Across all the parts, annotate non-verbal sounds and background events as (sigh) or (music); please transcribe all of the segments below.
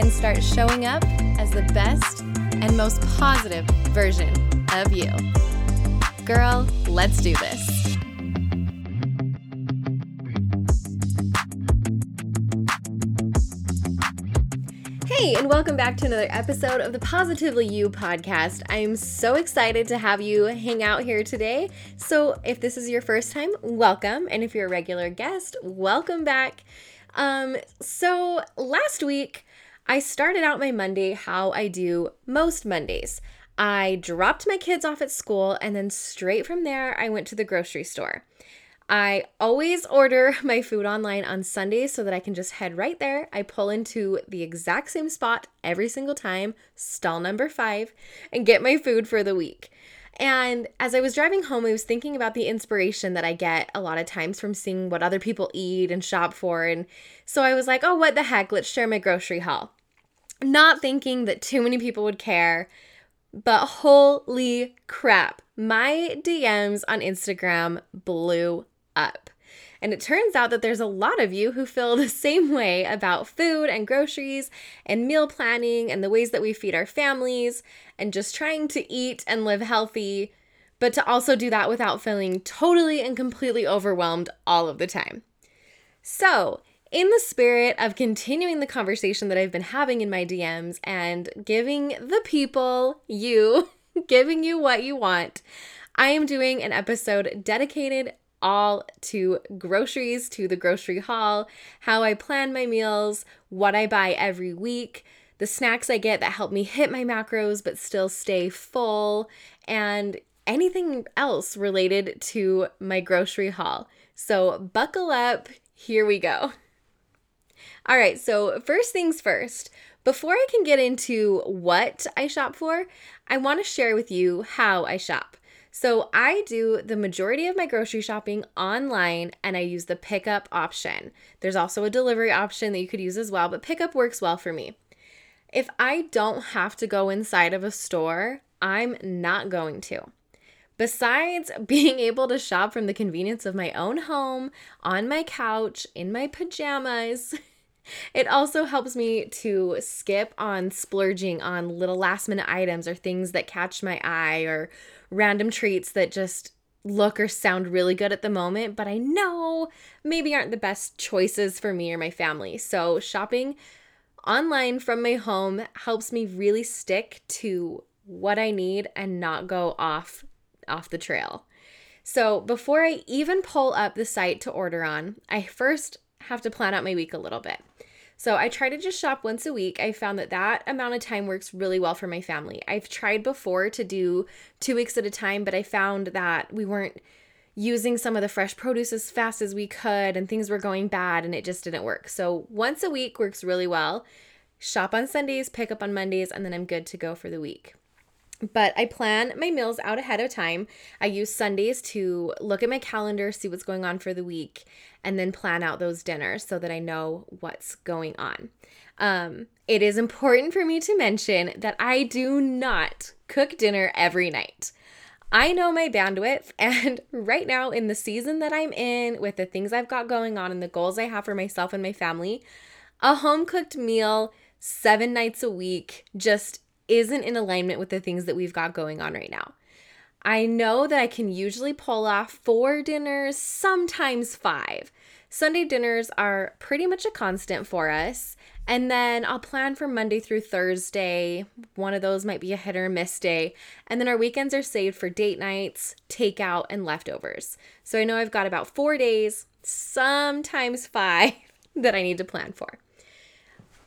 and start showing up as the best and most positive version of you. Girl, let's do this. Hey, and welcome back to another episode of the Positively You podcast. I'm so excited to have you hang out here today. So, if this is your first time, welcome. And if you're a regular guest, welcome back. Um, so, last week, I started out my Monday how I do most Mondays. I dropped my kids off at school and then straight from there, I went to the grocery store. I always order (laughs) my food online on Sundays so that I can just head right there. I pull into the exact same spot every single time, stall number five, and get my food for the week. And as I was driving home, I was thinking about the inspiration that I get a lot of times from seeing what other people eat and shop for. And so I was like, oh, what the heck? Let's share my grocery haul. Not thinking that too many people would care, but holy crap, my DMs on Instagram blew up. And it turns out that there's a lot of you who feel (laughs) the same way about food and groceries and meal planning and the ways that we feed our families and just trying to eat and live healthy, but to also do that without feeling totally and completely overwhelmed all of the time. So, in the spirit of continuing the conversation that I've been having in my DMs and giving the people, you, (laughs) giving you what you want, I am doing an episode dedicated all to groceries, to the grocery haul, how I plan my meals, what I buy every week, the snacks I get that help me hit my macros but still stay full, and anything else related to my grocery haul. So, buckle up, here we go. All right, so first things first. Before I can get into what I shop for, I want to share with you how I shop. So I do the majority of my grocery shopping online and I use the pickup option. There's also a delivery option that you could use as well, but pickup works well for me. If I don't have to go inside of a store, I'm not going to. Besides (laughs) being able to shop from the convenience of my own home, on my couch, in my pajamas, (laughs) it also helps me to skip on splurging on little last minute items or things that catch my eye or random treats that just look or sound really good at the moment, but I know maybe aren't the best choices for me or my family. So, shopping online from my home helps me really stick to what I need and not go off off the trail. So, before I even pull up the site to order on, I first have to plan out my week a little bit. So I try to just shop once a week. I found that that amount of time works really well for my family. I've tried before to do two weeks at a time, but I found that we weren't using some of the fresh produce as fast as we could and things were going bad and it just didn't work. So once a week works really well. Shop on Sundays, pick up on Mondays, and then I'm good to go for the week. But I plan my meals out ahead of time. I use Sundays to look at my calendar, see what's going on for the week, and then plan out those dinners so that I know what's going on. Um, it is important for me to mention that I do not cook dinner every night. I know my bandwidth, (laughs) and right now, in the season that I'm in, with the things I've got going on and the goals I have for myself and my family, a home cooked meal seven nights a week just isn't in alignment with the things that we've got going on right now. I know that I can usually pull off four dinners, sometimes five. Sunday dinners are pretty much a constant for us. And then I'll plan for Monday through Thursday. One of those might be a hit or miss day. And then our weekends are saved for date nights, takeout, and leftovers. So I know I've got about four days, sometimes five, (laughs) that I need to plan for.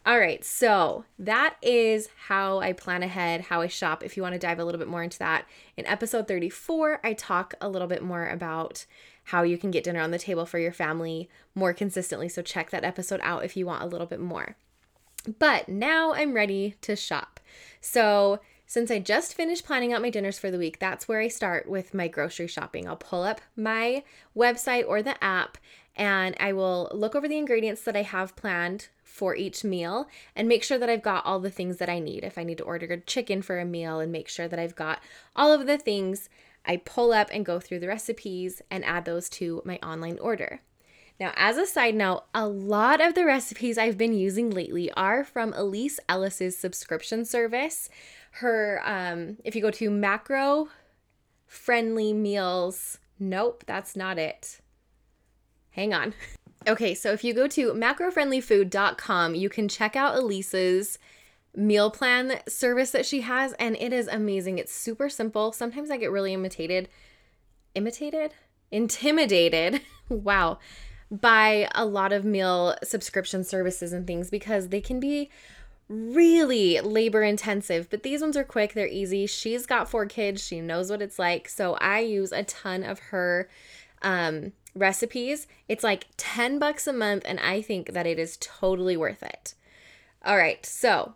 All right, so that is how I plan ahead, how I shop. If you want to dive a little bit more into that, in episode 34, I talk a little bit more about how you can get dinner on the table for your family more consistently. So check that episode out if you want a little bit more. But now I'm ready to shop. So, since I just finished planning out my dinners for the week, that's where I start with my grocery shopping. I'll pull up my website or the app and I will look over the ingredients that I have planned for each meal and make sure that I've got all the things that I need. If I need to order chicken for a meal and make sure that I've got all of the things, I pull up and go through the recipes and add those to my online order. Now, as a side note, a lot of the recipes I've been using lately are from Elise Ellis's subscription service. Her, um, if you go to macro friendly meals, nope, that's not it. Hang on. (laughs) Okay, so if you go to macrofriendlyfood.com, you can check out Elise's meal plan service that she has, and it is amazing. It's super simple. Sometimes I get really imitated, imitated, intimidated. (laughs) wow by a lot of meal subscription services and things because they can be really labor intensive, but these ones are quick, they're easy. She's got four kids, she knows what it's like. So I use a ton of her um, recipes. It's like 10 bucks a month, and I think that it is totally worth it. All right, so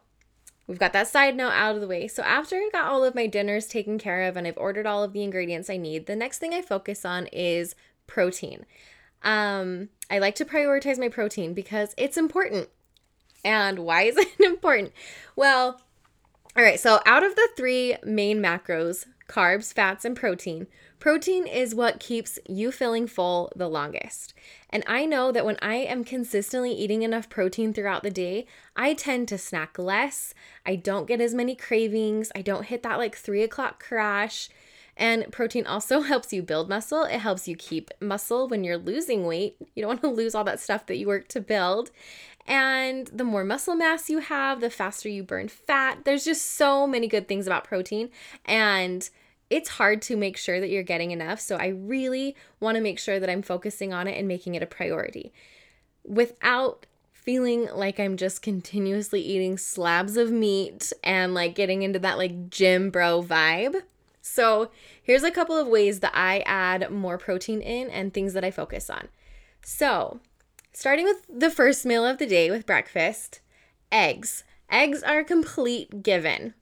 we've got that side note out of the way. So after I've got all of my dinners taken care of and I've ordered all of the ingredients I need, the next thing I focus on is protein. Um, I like to prioritize my protein because it's important. And why is (laughs) it important? Well, all right, so out of the three main macros carbs, fats, and protein protein is what keeps you feeling full the longest. And I know that when I am consistently eating enough protein throughout the day, I tend to snack less. I don't get as many cravings. I don't hit that like three o'clock crash. And protein also (laughs) helps you build muscle. It helps you keep muscle when you're losing weight. You don't want to lose all that stuff that you work to build. And the more muscle mass you have, the faster you burn fat. There's just so many good things about protein. And it's hard to make sure that you're getting enough. So I really want to make sure that I'm focusing on it and making it a priority without feeling like I'm just continuously eating slabs of meat and like getting into that like gym bro vibe. So, here's a couple of ways that I add more protein in and things that I focus on. So, starting with the first meal of the day with breakfast, eggs. Eggs are a complete given.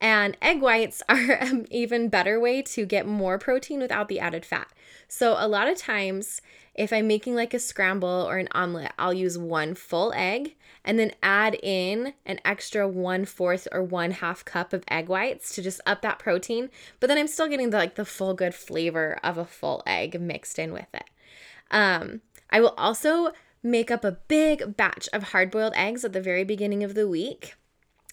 And egg whites (laughs) are an even better way to get more protein without the added fat. So, a lot of times, if I'm making like a scramble or an omelet, I'll use one full egg and then add in an extra one fourth or one half cup of egg whites to just up that protein. But then I'm still getting the like the full good flavor of a full egg mixed in with it. Um, I will also make up a big batch of hard boiled eggs at the very beginning of the week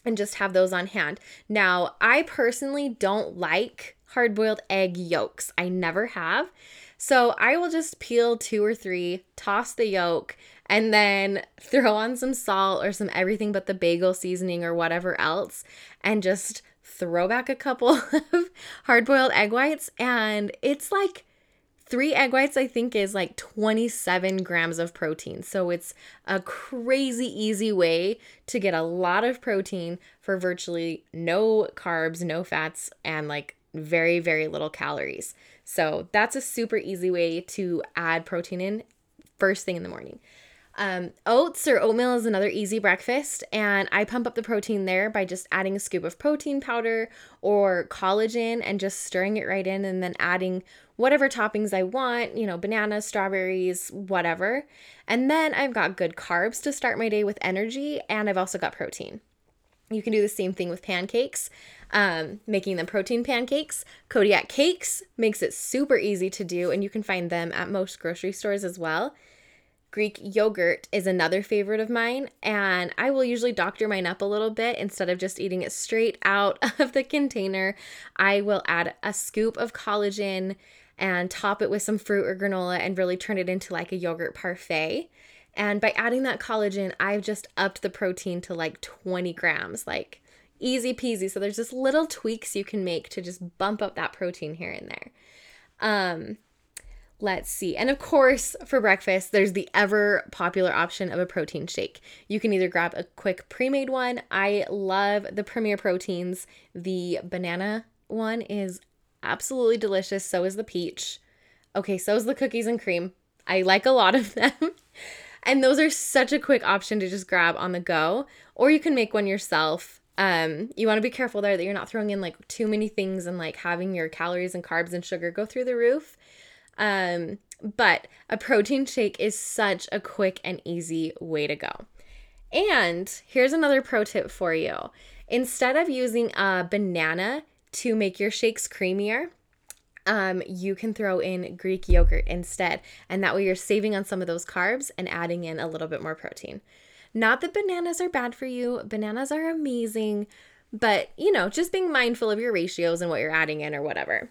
and just have those on hand. Now, I personally don't like hard boiled egg yolks, I never have. So I will just peel two or three, toss the yolk, and then throw on some salt or some everything but the bagel seasoning or whatever else and just throw back a couple (laughs) of hard boiled egg whites and it's like three egg whites i think is like 27 grams of protein. So it's a crazy easy way to get a lot of protein for virtually no carbs no fats and like very very little calories. So that's a super easy way to add protein in first thing in the morning um, oats or oatmeal is another easy breakfast, and I pump up the protein there by just adding a scoop of protein powder or collagen and just stirring it right in and then adding whatever toppings I want, you know, bananas, strawberries, whatever. And then I've got good carbs to start my day with energy, and I've also got protein. You can do the same thing with pancakes, um, making them protein pancakes. Kodiak Cakes makes it super easy to do, and you can find them at most grocery stores as well. Greek yogurt is another favorite of mine, and I will usually doctor mine up a little bit instead of just eating it straight out (laughs) of the container. I will add a scoop of collagen and top it with some fruit or granola and really turn it into like a yogurt parfait. And by adding that collagen, I've just upped the protein to like 20 grams, like easy peasy. So there's just little tweaks you can make to just bump up that protein here and there. Um, Let's see. And of course, for breakfast, there's the ever popular option of a protein shake. You can either grab a quick pre made one. I love the Premier Proteins. The banana one is absolutely delicious. So is the peach. Okay, so is the cookies and cream. I like a lot of (laughs) them. And those are such a quick option to just grab on the go, or you can make one yourself. Um, you want to be careful there that you're not throwing in like too many things and like having your calories and carbs and sugar go through the roof. Um, but a protein shake is such a quick and easy way to go. And here's another pro tip for you. Instead of using a banana to make your shakes creamier, um, you can throw in Greek yogurt instead. And that way you're saving on some of those carbs and adding in a little bit more protein. Not that bananas are bad for you, bananas are amazing, but you know, just being mindful of your ratios and what you're adding in or whatever.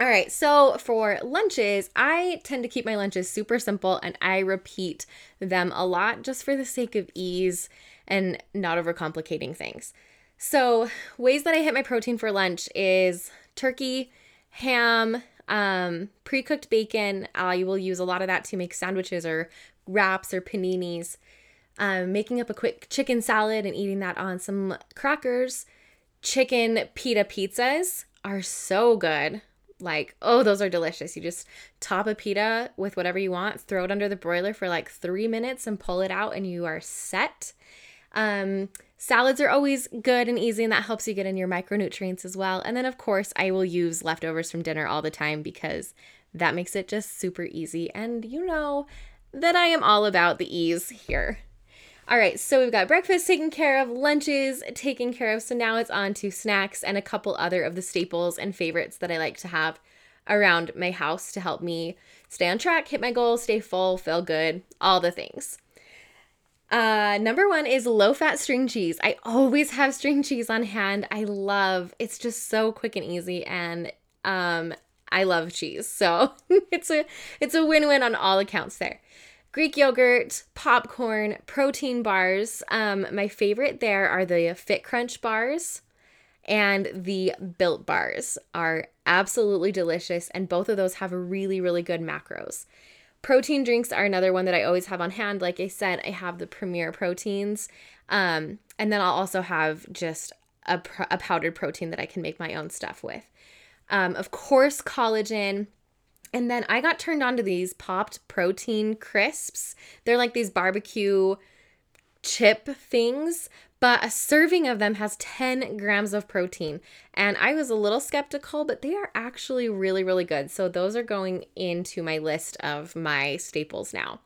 All right, so for lunches, I tend to keep my lunches super simple and I repeat them a lot just for the sake of ease and not overcomplicating things. So, ways that I hit my protein for lunch is turkey, ham, um, pre cooked bacon. I will use a lot of that to make sandwiches or wraps or paninis. Um, making up a quick chicken salad and eating that on some crackers. Chicken pita pizzas are so good like, oh, those are delicious. You just top a pita with whatever you want, throw it under the broiler for like three minutes and pull it out, and you are set. Um, salads are always good and easy, and that helps you get in your micronutrients as well. And then, of course, I will use leftovers from dinner all the time because that makes it just super easy. And you know that I am all about the ease here. All right, so we've got breakfast taken care of, lunches taken care of. So now it's on to snacks and a couple other of the staples and favorites that I like to have around my house to help me stay on track, hit my goals, stay full, feel good, all the things. Uh, number one is low fat string cheese. I always have string cheese on hand. I love it's just so quick and easy, and um, I love cheese. So (laughs) it's a it's a win win on all accounts there. Greek yogurt, popcorn, protein bars. Um, my favorite there are the Fit Crunch bars and the Built bars are absolutely delicious, and both of those have really, really good macros. Protein drinks are another one that I always have on hand. Like I said, I have the Premier proteins, um, and then I'll also have just a, a powdered protein that I can make my own stuff with. Um, of course, collagen and then I got turned on to these popped protein crisps. They're like these barbecue chip things, but a serving of them has 10 grams of protein. And I was a little skeptical, but they are actually really, really good. So those are going into my list of my staples now.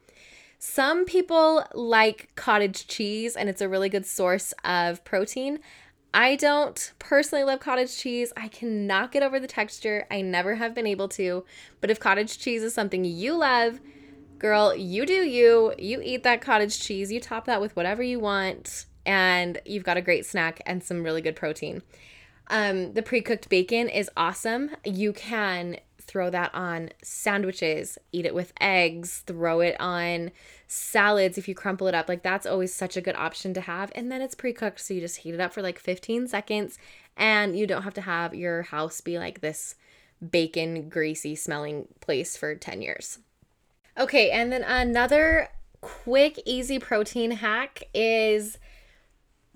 Some people like cottage cheese, and it's a really good source of protein. I don't personally love cottage cheese. I cannot get over the texture. I never have been able to. But if cottage cheese is something you love, girl, you do you. You eat that cottage cheese, you top that with whatever you want, and you've got a great snack and some really good protein. Um, the pre cooked bacon is awesome. You can throw that on sandwiches, eat it with eggs, throw it on salads if you crumple it up. Like that's always such a good option to have. And then it's pre cooked, so you just heat it up for like 15 seconds and you don't have to have your house be like this bacon, greasy smelling place for 10 years. Okay, and then another quick, easy protein hack is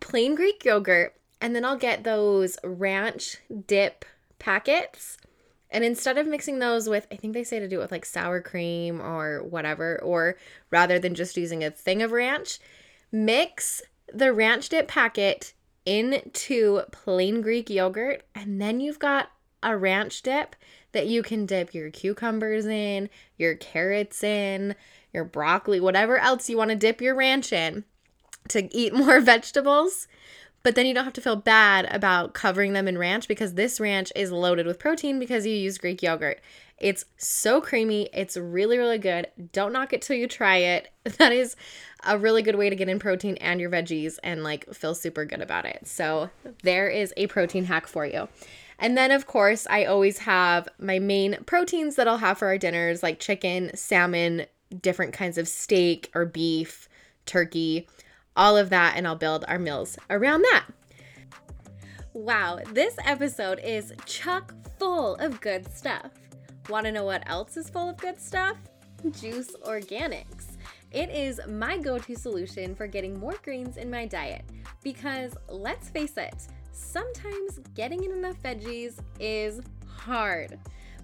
plain Greek yogurt. And then I'll get those ranch dip packets and instead of mixing those with, I think they say to do it with like sour cream or whatever, or rather than just using a thing of ranch, mix the ranch dip packet into plain Greek yogurt. And then you've got a ranch dip that you can dip your cucumbers in, your carrots in, your broccoli, whatever else you want to dip your ranch in to eat (laughs) more vegetables. But then you don't have to feel bad about covering them in ranch because this ranch is loaded with protein because you use Greek yogurt. It's so creamy. It's really, really good. Don't knock it till you try it. (laughs) That is a really good way to get in protein and your veggies and like feel super good about it. So, there is a protein hack for you. And then, of course, I always have my main proteins that I'll have for our dinners like chicken, salmon, different kinds of steak or beef, turkey all of that, and I'll build our meals around that. Wow, this episode is chock full of good stuff. Want to know what else is full of good stuff? Juice Organics. It is my go to solution for getting more greens in my diet because let's face it, sometimes getting in enough veggies is hard.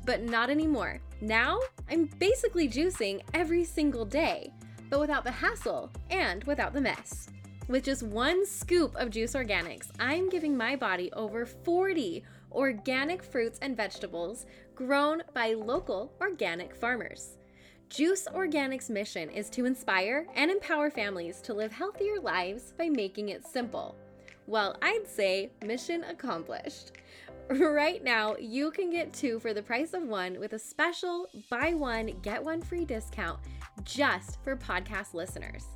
But not anymore. Now I'm basically juicing every single day but without the hassle and without the mess. With just one scoop of Juice Organics, I'm giving my body over 40 organic fruits and vegetables grown by local organic farmers. Juice Organics' mission is to inspire and empower families to live healthier lives by making it simple. Well, I'd say mission accomplished. (laughs) Right now, you can get two for the price of one with a special buy one, get one free discount just for podcast listeners.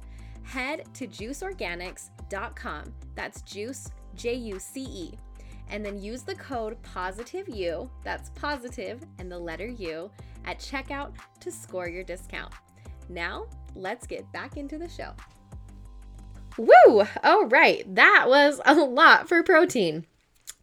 Head to juiceorganics.com. That's juice, J U C E. And then use the code POSITIVEU, that's positive and the letter U, at checkout to score your discount. Now, let's get back into the show. Woo! All right, that was a lot for protein.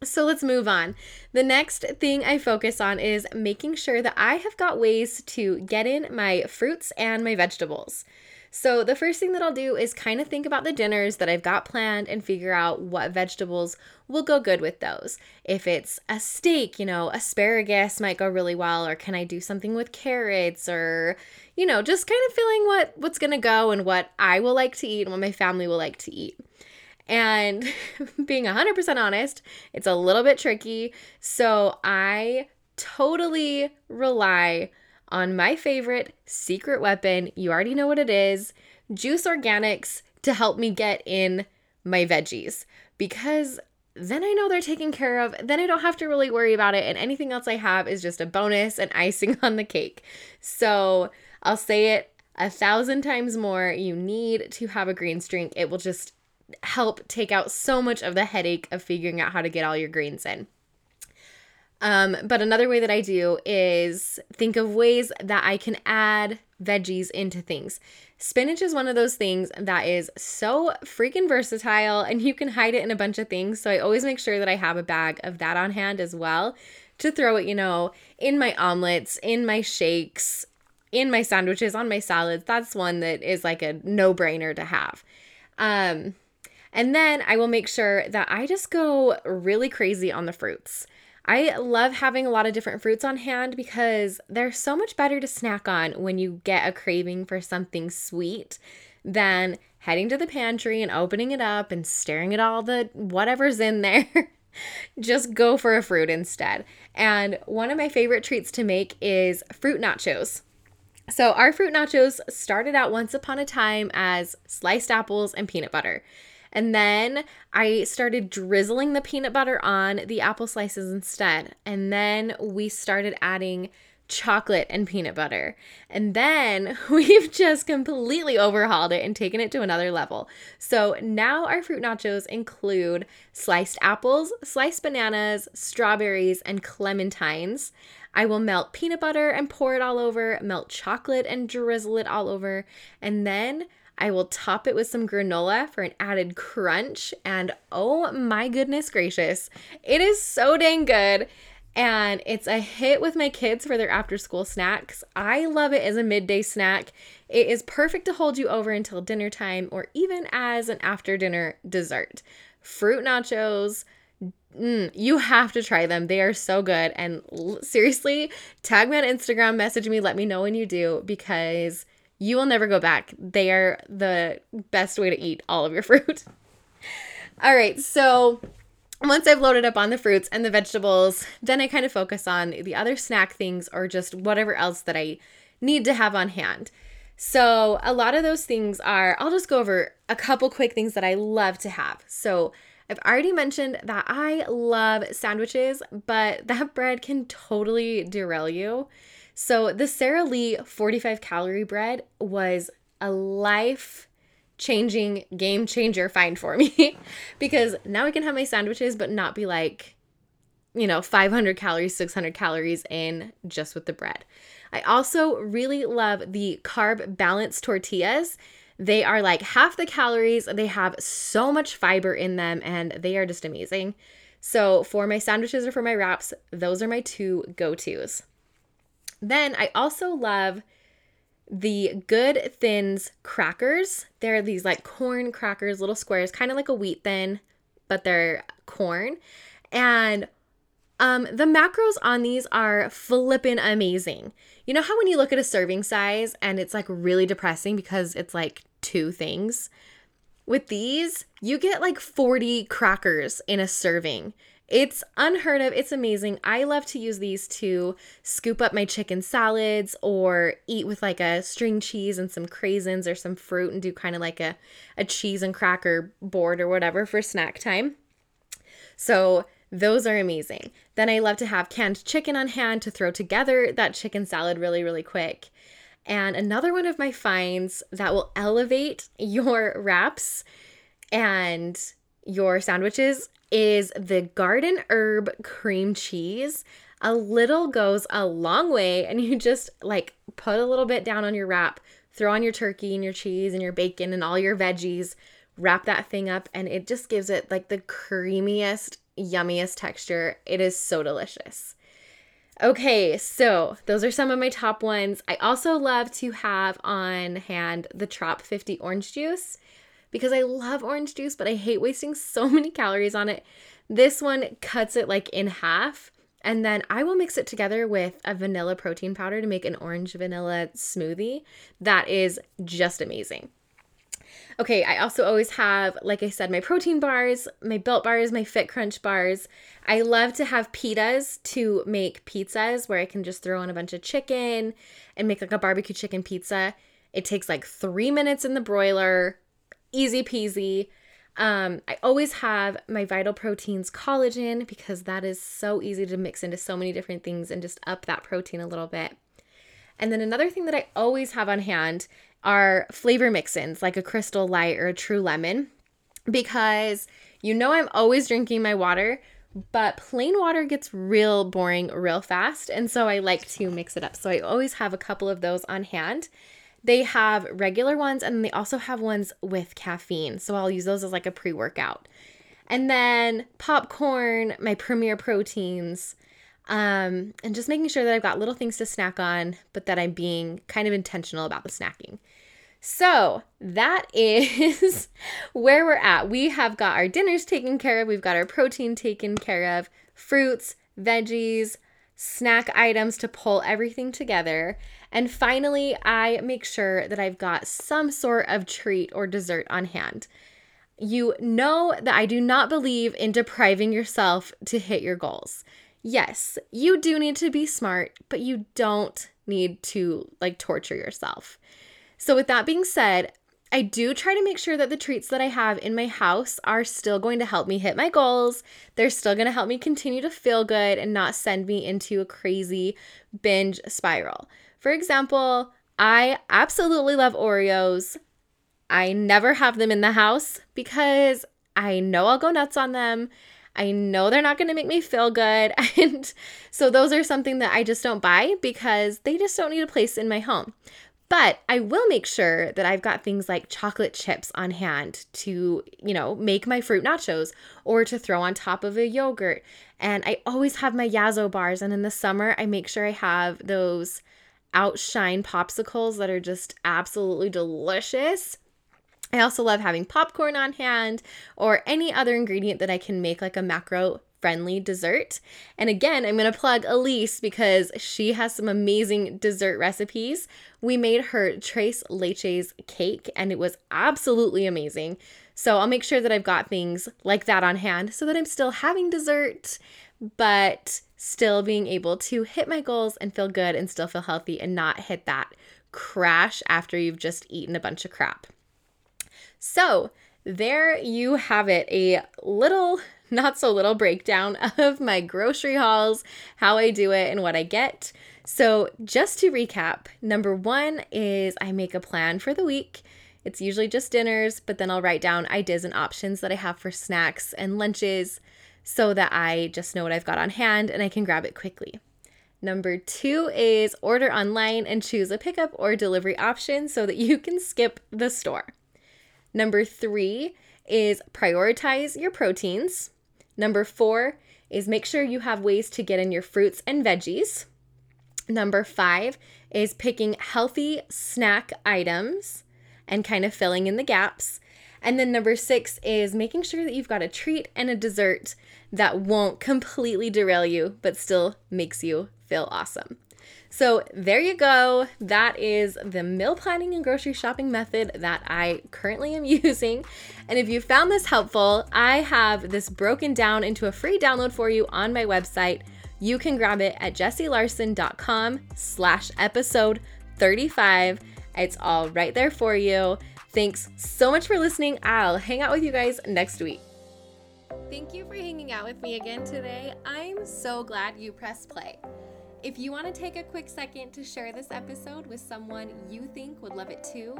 So let's move on. The next thing I focus on is making sure that I have got ways to get in my fruits and my vegetables. So, the first thing that I'll do is kind of think about the dinners that I've got planned and figure out what vegetables will go good with those. If it's a steak, you know, asparagus might go really well, or can I do something with carrots, or, you know, just kind of feeling what what's gonna go and what I will like to eat and what my family will like to eat. And (laughs) being 100% honest, it's a little bit tricky. So I totally rely on my favorite secret weapon. You already know what it is Juice Organics to help me get in my veggies because then I know they're taken care of. Then I don't have to really worry about it. And anything else I have is just a bonus and (laughs) icing on the cake. So I'll say it a thousand times more. You need to have a greens drink. It will just help take out so much of the headache of figuring out how to get all your greens in. Um, but another way that I do is think of ways that I can add veggies into things. Spinach is one of those things that is so freaking versatile and you can hide it in a bunch of things. So I always make sure that I have a bag of that on hand as well to throw it, you know, in my omelets, in my shakes, in my sandwiches, on my salads. That's one that is like a no brainer to have. Um, and then I will make sure that I just go really crazy on the fruits. I love having a lot of different fruits on hand because they're so much better to snack on when you get a craving for something sweet than heading to the pantry and opening it up and staring at all the whatever's in there. (laughs) Just go for a fruit instead. And one of my favorite treats to make is fruit nachos. So, our fruit nachos started out once upon a time as sliced apples and peanut butter. And then I started drizzling the peanut butter on the apple slices instead. And then we started adding chocolate and peanut butter. And then (laughs) we've just completely overhauled it and taken it to another level. So now our fruit nachos include sliced apples, sliced bananas, strawberries, and clementines. I will melt peanut butter and pour it all over, melt chocolate and drizzle it all over, and then I will top it with some granola for an added crunch. And oh my goodness gracious, it is so dang good. And it's a hit with my kids for their after school snacks. I love it as a midday snack. It is perfect to hold you over until dinner time or even as an after dinner dessert. Fruit nachos, Mm, you have to try them. They are so good. And l- seriously, tag me on Instagram, message me, let me know when you do because you will never go back. They are the best way to eat all of your (laughs) fruit. all right, so once I've loaded up on the fruits and the vegetables, then I kind of focus on the other snack things or just whatever else that I need to have on hand. So, a lot of those things are, I'll just go over a couple quick things that I love to have. So, I've already mentioned that I love sandwiches, but that bread can totally derail you. So the Sara Lee 45 calorie bread was a life changing game changer find for me (laughs) because now I can have my sandwiches but not be like you know 500 calories 600 calories in just with the bread. I also really love the carb balanced tortillas. They are like half the calories, they have so much fiber in them and they are just amazing. So for my sandwiches or for my wraps, those are my two go-tos. Then I also love the Good Thins crackers. They're these like corn crackers, little squares, kind of like a wheat thin, but they're corn. And Um, the macros on these are flippin' amazing. You know how when you look at a serving size and it's like really depressing because it's like two things? With these, you get like 40 crackers in a serving. It's unheard of. It's amazing. I love to use these to scoop up my chicken salads or eat with like a string cheese and some craisins or some fruit and do kind of like a, a cheese and cracker board or whatever for snack time. So those are amazing. Then I love to have canned chicken on hand to throw together that chicken salad really, really quick. And another one of my finds that will elevate (laughs) your wraps and your sandwiches is the garden herb cream cheese. A little goes a long way, and you just like put a little bit down on your wrap, throw on your turkey and your cheese and your bacon and all your veggies, wrap that thing up, and it just gives it like the creamiest yummiest texture. It is so delicious. Okay, so those are some of my top ones. I also love to have on hand the Trop 50 orange juice because I love orange juice, but I hate wasting so many calories on it. This one cuts it like in half. And then I will mix it together with a vanilla protein powder to make an orange vanilla smoothie. That is just amazing. Okay, I also always have, like I said, my protein bars, my Built bars, my fit crunch bars. I love to have pitas to make pizzas where I can just throw in a bunch of chicken and make like a barbecue chicken pizza. It takes like three minutes in the broiler, easy peasy. Um, I always have my Vital Proteins collagen because that is so easy to mix into so many different things and just up that protein a little bit. And then another thing that I always have on hand are flavor mix-ins like a crystal light or a true lemon because you know I'm always drinking my water, but plain water gets real boring real fast. And so I like to mix it up. So I always have a couple of those on hand. They have regular ones and they also have ones with caffeine. So I'll use those as like a pre workout. And then popcorn, my premier proteins, um, and just making sure that I've got little things to snack on, but that I'm being kind of intentional about the snacking. So that (laughs) is where we're at. We have got our dinners taken care of, we've got our protein taken care of, fruits, veggies, snack items to pull everything together. And finally, I make sure that I've got some sort of treat or dessert on hand. You know that I do not believe in depriving yourself to hit your goals yes, you do need to be smart, but you don't need to like torture yourself. So, with that being said, I do try to make sure that the treats that I have in my house are still going to help me hit my goals. They're still going to help me continue to feel good and not send me into a crazy binge spiral. For example, I absolutely love Oreos. I never have them in the house because I know I'll go nuts on them I know they're not going to make me feel good. (laughs) And so those are something that I just don't buy because they just don't need a place in my home. But I will make sure that I've got things like chocolate chips on hand to, you know, make my fruit nachos or to throw on top of a yogurt. And I always have my Yasso bars. And in the summer, I make sure I have those outshine popsicles that are just absolutely delicious. I also love having popcorn on hand or any other ingredient that I can make like a macro friendly dessert. And again, I'm going to plug Elise because she has some amazing dessert recipes. We made her Tres Leches cake and it was absolutely amazing. So I'll make sure that I've got things like that on hand so that I'm still having dessert, but still being able to hit my goals and feel good and still feel healthy and not hit that crash after you've just eaten a bunch of crap. So, there you have it a little, (laughs) not so little breakdown (laughs) of my grocery hauls, how I do it, and what I get. So, just to recap, number one is I make a plan for the week. It's usually just dinners, but then I'll write down ideas and options that I have for snacks and lunches so that I just know what I've got on hand and I can grab it quickly. Number two is order online and choose a pickup or delivery option so that you can skip the store. Number three is prioritize your proteins. Number four is make sure you have ways to get in your fruits and veggies. Number five is picking healthy snack items and kind of filling in the gaps. And then number six is making sure that you've got a treat and a dessert that won't completely derail you, but still makes you feel awesome. So, there you go. That is the meal planning and grocery shopping method that I currently am (laughs) using. And if you found this helpful, I have this broken down into a free download for you on my website. You can grab it at jessielarson.com slash episode 35. It's all right there for you. Thanks so much for listening. I'll hang out with you guys next week. Thank you for hanging out with me again today. I'm so glad you pressed play. If you want to take a quick second to share this episode with someone you think would love it too,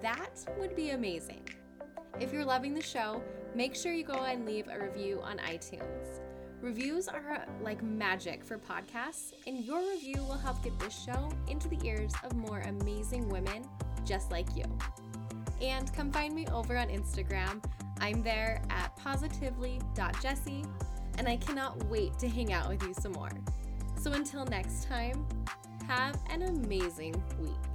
that would be amazing. If you're loving the show, make sure you go and leave a review on iTunes. Reviews are like magic for podcasts, and your review will help get this show into the ears of more amazing women just like you. And come find me over on Instagram. I'm there at positively.jessie, and I cannot wait to hang out with you some more. So until next time, have an amazing week.